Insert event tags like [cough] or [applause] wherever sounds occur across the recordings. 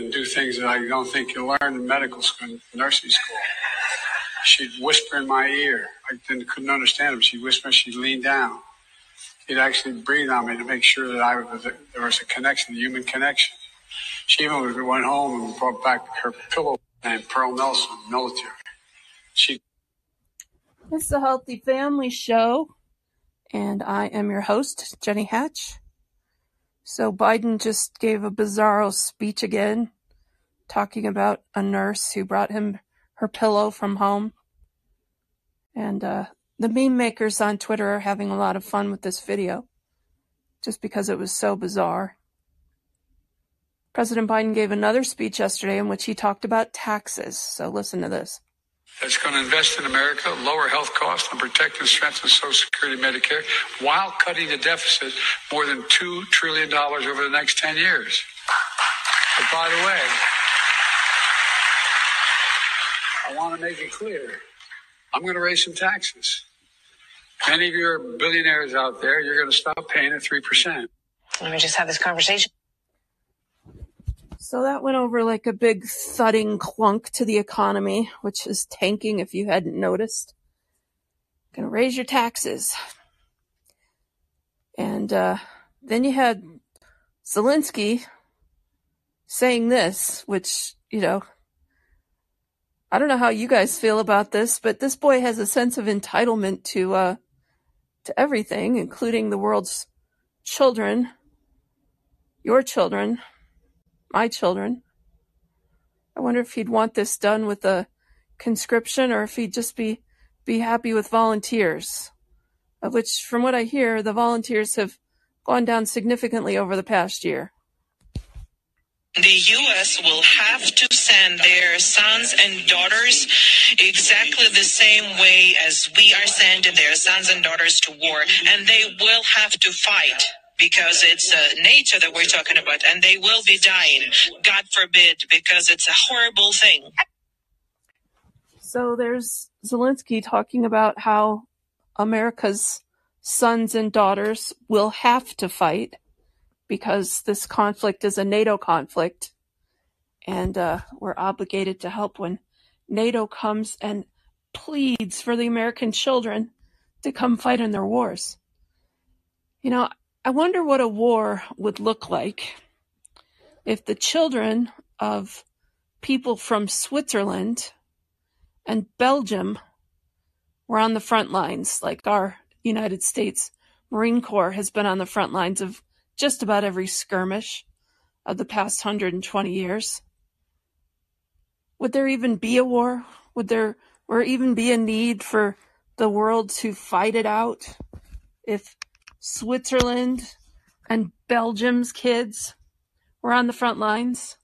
and do things that I don't think you learn in medical school, nursing school. She'd whisper in my ear. I didn't, couldn't understand him. She'd whisper, she'd lean down. She'd actually breathe on me to make sure that I was, there was a connection, a human connection. She even went home and brought back her pillow and Pearl Nelson, military. She. It's the Healthy Family Show, and I am your host, Jenny Hatch. So Biden just gave a bizarro speech again, talking about a nurse who brought him her pillow from home. And uh, the meme makers on Twitter are having a lot of fun with this video, just because it was so bizarre. President Biden gave another speech yesterday in which he talked about taxes. So listen to this. That's going to invest in America, lower health costs, and protect and strengthen Social Security and Medicare while cutting the deficit more than $2 trillion over the next 10 years. But by the way, I want to make it clear I'm going to raise some taxes. Many of you are billionaires out there. You're going to stop paying at 3%. Let me just have this conversation. So that went over like a big thudding clunk to the economy, which is tanking if you hadn't noticed. Gonna raise your taxes. And uh, then you had Zelensky saying this, which, you know, I don't know how you guys feel about this, but this boy has a sense of entitlement to uh, to everything, including the world's children, your children, my children. I wonder if he'd want this done with a conscription or if he'd just be be happy with volunteers, of which, from what I hear, the volunteers have gone down significantly over the past year. The U.S. will have to send their sons and daughters exactly the same way as we are sending their sons and daughters to war, and they will have to fight because it's uh, NATO that we're talking about, and they will be dying. God forbid, because it's a horrible thing. So there's Zelensky talking about how America's sons and daughters will have to fight because this conflict is a NATO conflict, and uh, we're obligated to help when NATO comes and pleads for the American children to come fight in their wars. You know, I wonder what a war would look like if the children of people from Switzerland and Belgium were on the front lines, like our United States Marine Corps has been on the front lines of just about every skirmish of the past 120 years. Would there even be a war? Would there or even be a need for the world to fight it out if Switzerland and Belgium's kids were on the front lines?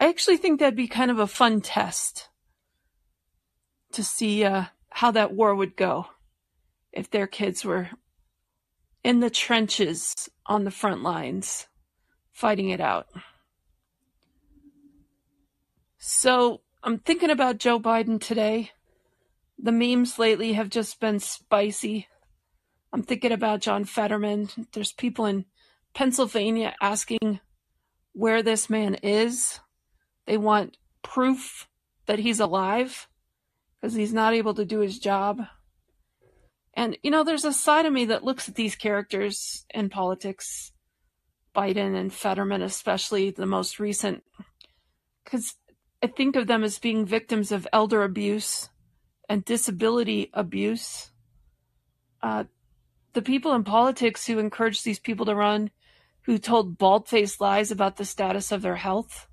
I actually think that'd be kind of a fun test to see uh, how that war would go if their kids were in the trenches on the front lines fighting it out. So I'm thinking about Joe Biden today. The memes lately have just been spicy. I'm thinking about John Fetterman. There's people in Pennsylvania asking where this man is. They want proof that he's alive because he's not able to do his job. And, you know, there's a side of me that looks at these characters in politics, Biden and Fetterman, especially the most recent, because I think of them as being victims of elder abuse and disability abuse. Uh, the people in politics who encouraged these people to run, who told bald faced lies about the status of their health,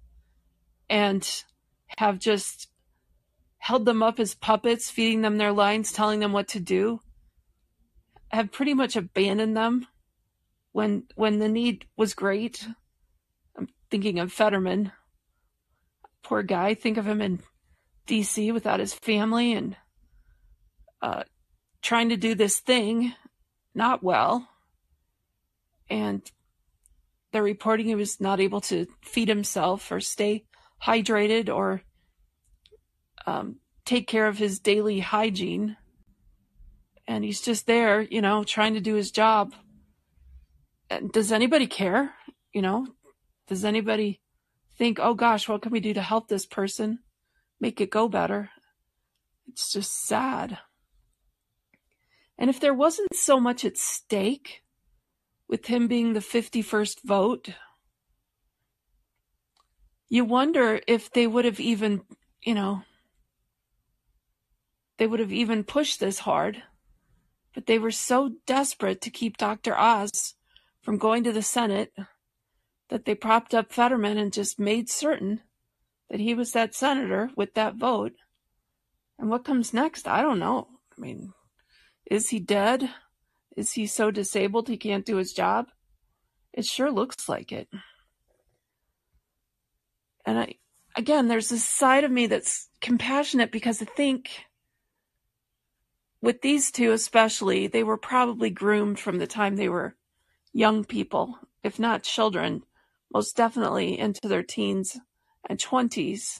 and have just held them up as puppets, feeding them their lines, telling them what to do have pretty much abandoned them when when the need was great. I'm thinking of Fetterman. Poor guy. Think of him in D.C. without his family and uh, trying to do this thing, not well. And they're reporting he was not able to feed himself or stay hydrated or um, take care of his daily hygiene and he's just there, you know, trying to do his job. And does anybody care? You know, does anybody think, oh gosh, what can we do to help this person make it go better? It's just sad. And if there wasn't so much at stake with him being the 51st vote, you wonder if they would have even, you know, they would have even pushed this hard. But they were so desperate to keep Dr. Oz from going to the Senate that they propped up Fetterman and just made certain that he was that senator with that vote. And what comes next? I don't know. I mean, is he dead? Is he so disabled he can't do his job? It sure looks like it. And I, again, there's this side of me that's compassionate because I think with these two especially, they were probably groomed from the time they were young people, if not children, most definitely into their teens and 20s,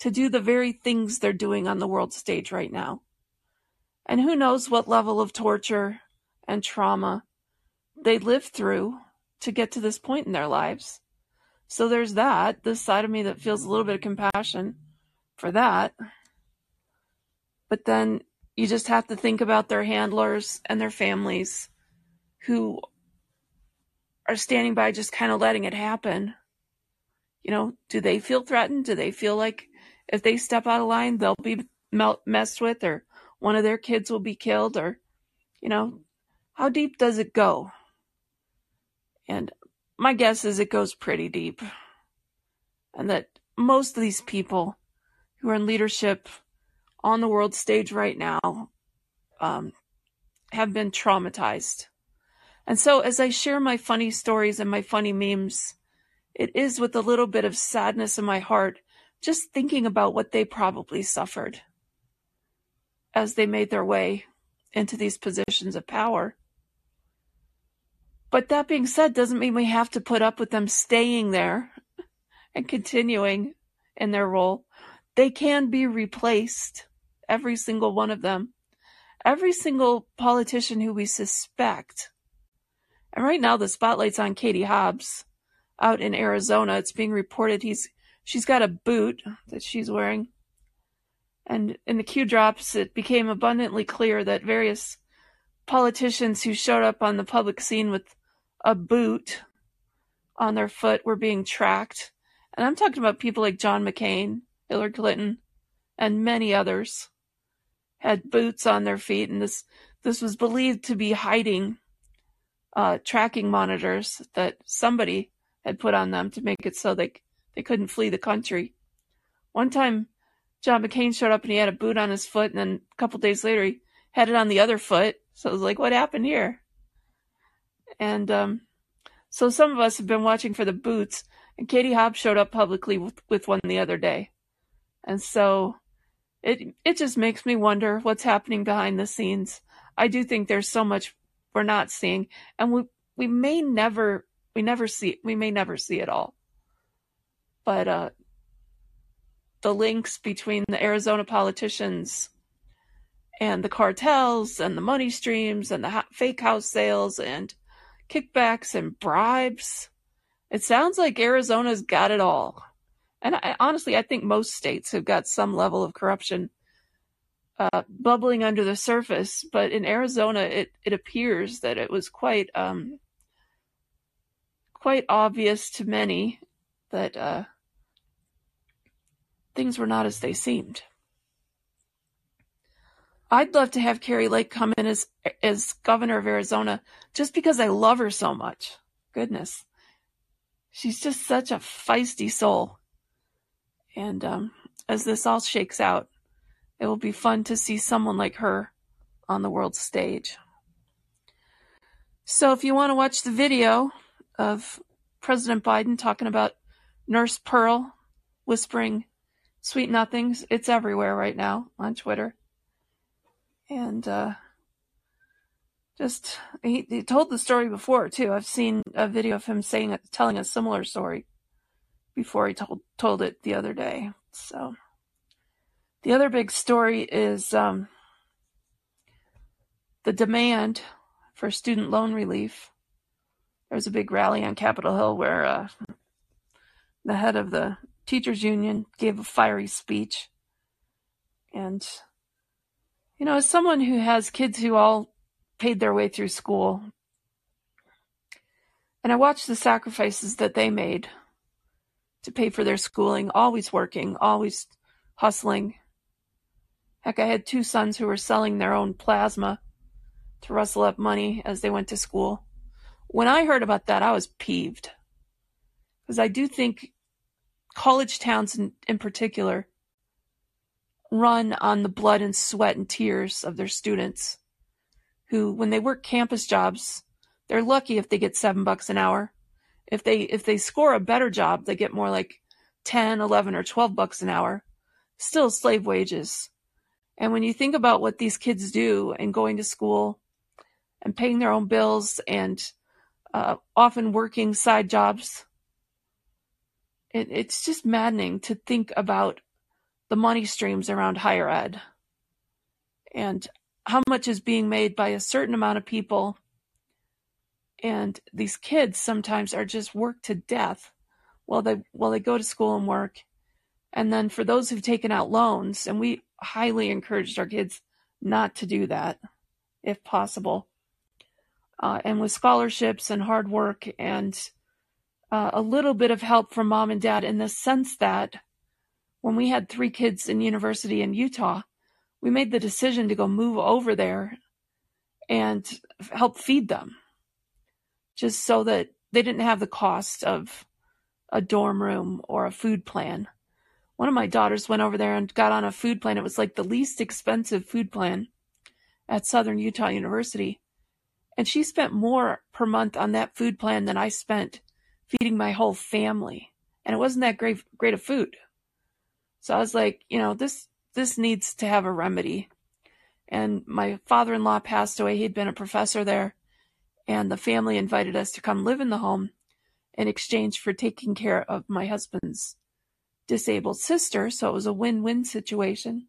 to do the very things they're doing on the world stage right now. And who knows what level of torture and trauma they lived through to get to this point in their lives. So there's that, this side of me that feels a little bit of compassion for that. But then you just have to think about their handlers and their families who are standing by just kind of letting it happen. You know, do they feel threatened? Do they feel like if they step out of line, they'll be messed with or one of their kids will be killed or, you know, how deep does it go? And my guess is it goes pretty deep. And that most of these people who are in leadership on the world stage right now um, have been traumatized. And so, as I share my funny stories and my funny memes, it is with a little bit of sadness in my heart, just thinking about what they probably suffered as they made their way into these positions of power. But that being said, doesn't mean we have to put up with them staying there and continuing in their role. They can be replaced, every single one of them. Every single politician who we suspect. And right now the spotlight's on Katie Hobbs out in Arizona. It's being reported he's she's got a boot that she's wearing and in the Q drops, it became abundantly clear that various politicians who showed up on the public scene with a boot on their foot were being tracked. And I'm talking about people like John McCain, Hillary Clinton, and many others had boots on their feet. And this, this was believed to be hiding uh, tracking monitors that somebody had put on them to make it so they, they couldn't flee the country. One time, John McCain showed up and he had a boot on his foot, and then a couple days later he had it on the other foot. So I was like, what happened here? And um, so some of us have been watching for the boots, and Katie Hobbs showed up publicly with, with one the other day. And so it it just makes me wonder what's happening behind the scenes. I do think there's so much we're not seeing, and we we may never we never see we may never see it all. But uh, the links between the Arizona politicians and the cartels and the money streams and the fake house sales and kickbacks and bribes. It sounds like Arizona's got it all. And I, honestly, I think most states have got some level of corruption uh, bubbling under the surface. But in Arizona, it, it appears that it was quite um, quite obvious to many that uh, things were not as they seemed. I'd love to have Kari Lake come in as as governor of Arizona just because I love her so much. Goodness. She's just such a feisty soul. And um, as this all shakes out, it will be fun to see someone like her on the world stage. So if you want to watch the video of President Biden talking about Nurse Pearl whispering Sweet Nothings. It's everywhere right now on Twitter. And uh, just he, he told the story before too. I've seen a video of him saying it, telling a similar story before he told told it the other day. So the other big story is um, the demand for student loan relief there was a big rally on Capitol Hill where uh, the head of the teachers union gave a fiery speech. And, you know, as someone who has kids who all paid their way through school, and I watched the sacrifices that they made to pay for their schooling, always working, always hustling. Heck, I had two sons who were selling their own plasma to rustle up money as they went to school. When I heard about that, I was peeved. Because I do think college towns in, in particular run on the blood and sweat and tears of their students who, when they work campus jobs, they're lucky if they get seven bucks an hour. If they if they score a better job, they get more like 10, 11, or 12 bucks an hour. Still slave wages. And when you think about what these kids do and going to school and paying their own bills and uh, often working side jobs, it, it's just maddening to think about the money streams around higher ed and how much is being made by a certain amount of people. And these kids sometimes are just worked to death while they while they go to school and work. And then for those who've taken out loans and we highly encouraged our kids not to do that if possible uh, and with scholarships and hard work and uh, a little bit of help from mom and dad in the sense that when we had three kids in university in utah we made the decision to go move over there and help feed them just so that they didn't have the cost of a dorm room or a food plan. One of my daughters went over there and got on a food plan. It was like the least expensive food plan at Southern Utah University. And she spent more per month on that food plan than I spent feeding my whole family. And it wasn't that great great of food. So I was like, you know, this this needs to have a remedy. And my father-in-law passed away. He'd been a professor there and the family invited us to come live in the home in exchange for taking care of my husband's disabled sister. So it was a win win situation.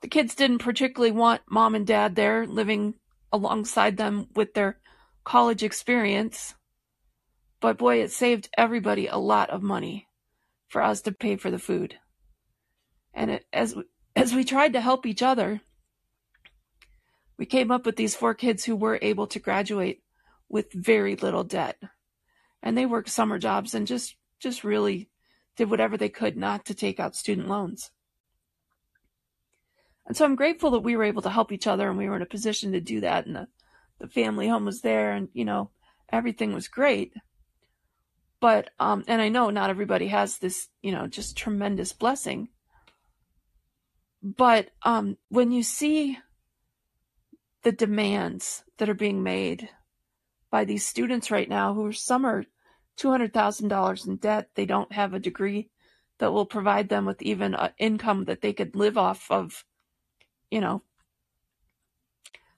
The kids didn't particularly want mom and dad there living alongside them with their college experience. But boy, it saved everybody a lot of money for us to pay for the food. And it, as as we tried to help each other, we came up with these four kids who were able to graduate with very little debt. And they worked summer jobs and just just really did whatever they could not to take out student loans. And so I'm grateful that we were able to help each other and we were in a position to do that and the, the family home was there and you know everything was great. But um and I know not everybody has this, you know, just tremendous blessing. But um when you see the demands that are being made by these students right now who are some are $200,000 in debt. They don't have a degree that will provide them with even an income that they could live off of, you know.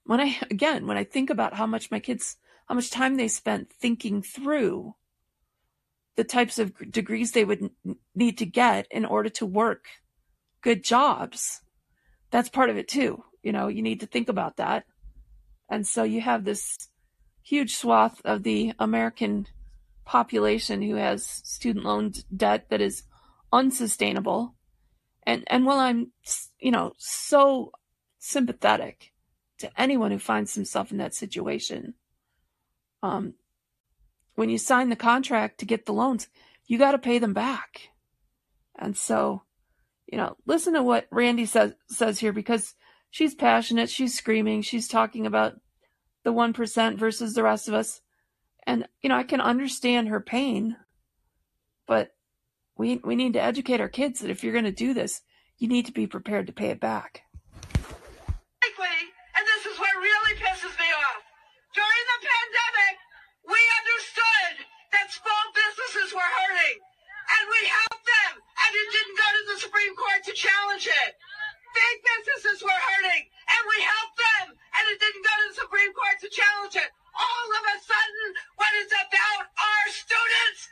When I, [laughs] again, when I think about how much my kids, how much time they spent thinking through the types of degrees they would need to get in order to work good jobs, that's part of it too. You know, you need to think about that. And so you have this huge swath of the American population who has student loan debt that is unsustainable. And and while I'm you know so sympathetic to anyone who finds himself in that situation, um, when you sign the contract to get the loans, you got to pay them back. And so, you know, listen to what Randi says says here because she's passionate, she's screaming, she's talking about the 1% versus the rest of us. And, you know, I can understand her pain, but we, we need to educate our kids that if you're going to do this, you need to be prepared to pay it back. And this is what really pisses me off. During the pandemic, we understood that small businesses were hurting, and we helped them, and it didn't go to the Supreme Court to challenge it. Big businesses were hurting, and we helped them, and it didn't go to the Supreme Court to challenge it. All of a sudden, when it's about our students,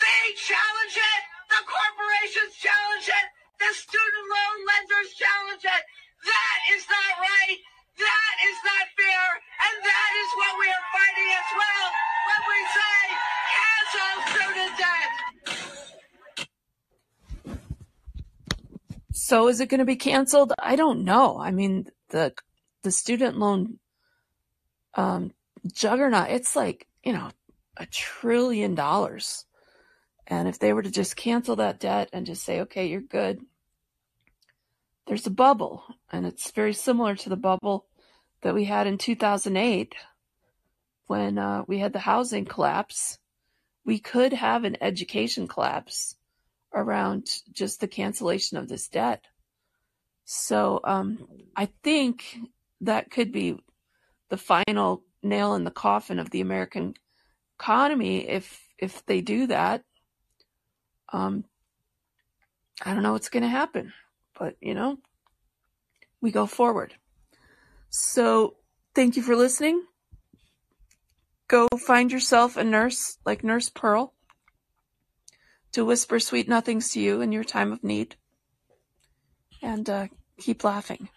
they challenge it. The corporations challenge it. The student loan lenders challenge it. So is it going to be canceled? I don't know. I mean, the the student loan um, juggernaut, it's like, you know, a trillion dollars. And if they were to just cancel that debt and just say, okay, you're good, there's a bubble. And it's very similar to the bubble that we had in 2008 when uh, we had the housing collapse. We could have an education collapse around just the cancellation of this debt. So um, I think that could be the final nail in the coffin of the American economy if if they do that. Um, I don't know what's going to happen, but you know, we go forward. So thank you for listening. Go find yourself a nurse like Nurse Pearl to whisper sweet nothings to you in your time of need, and uh, keep laughing.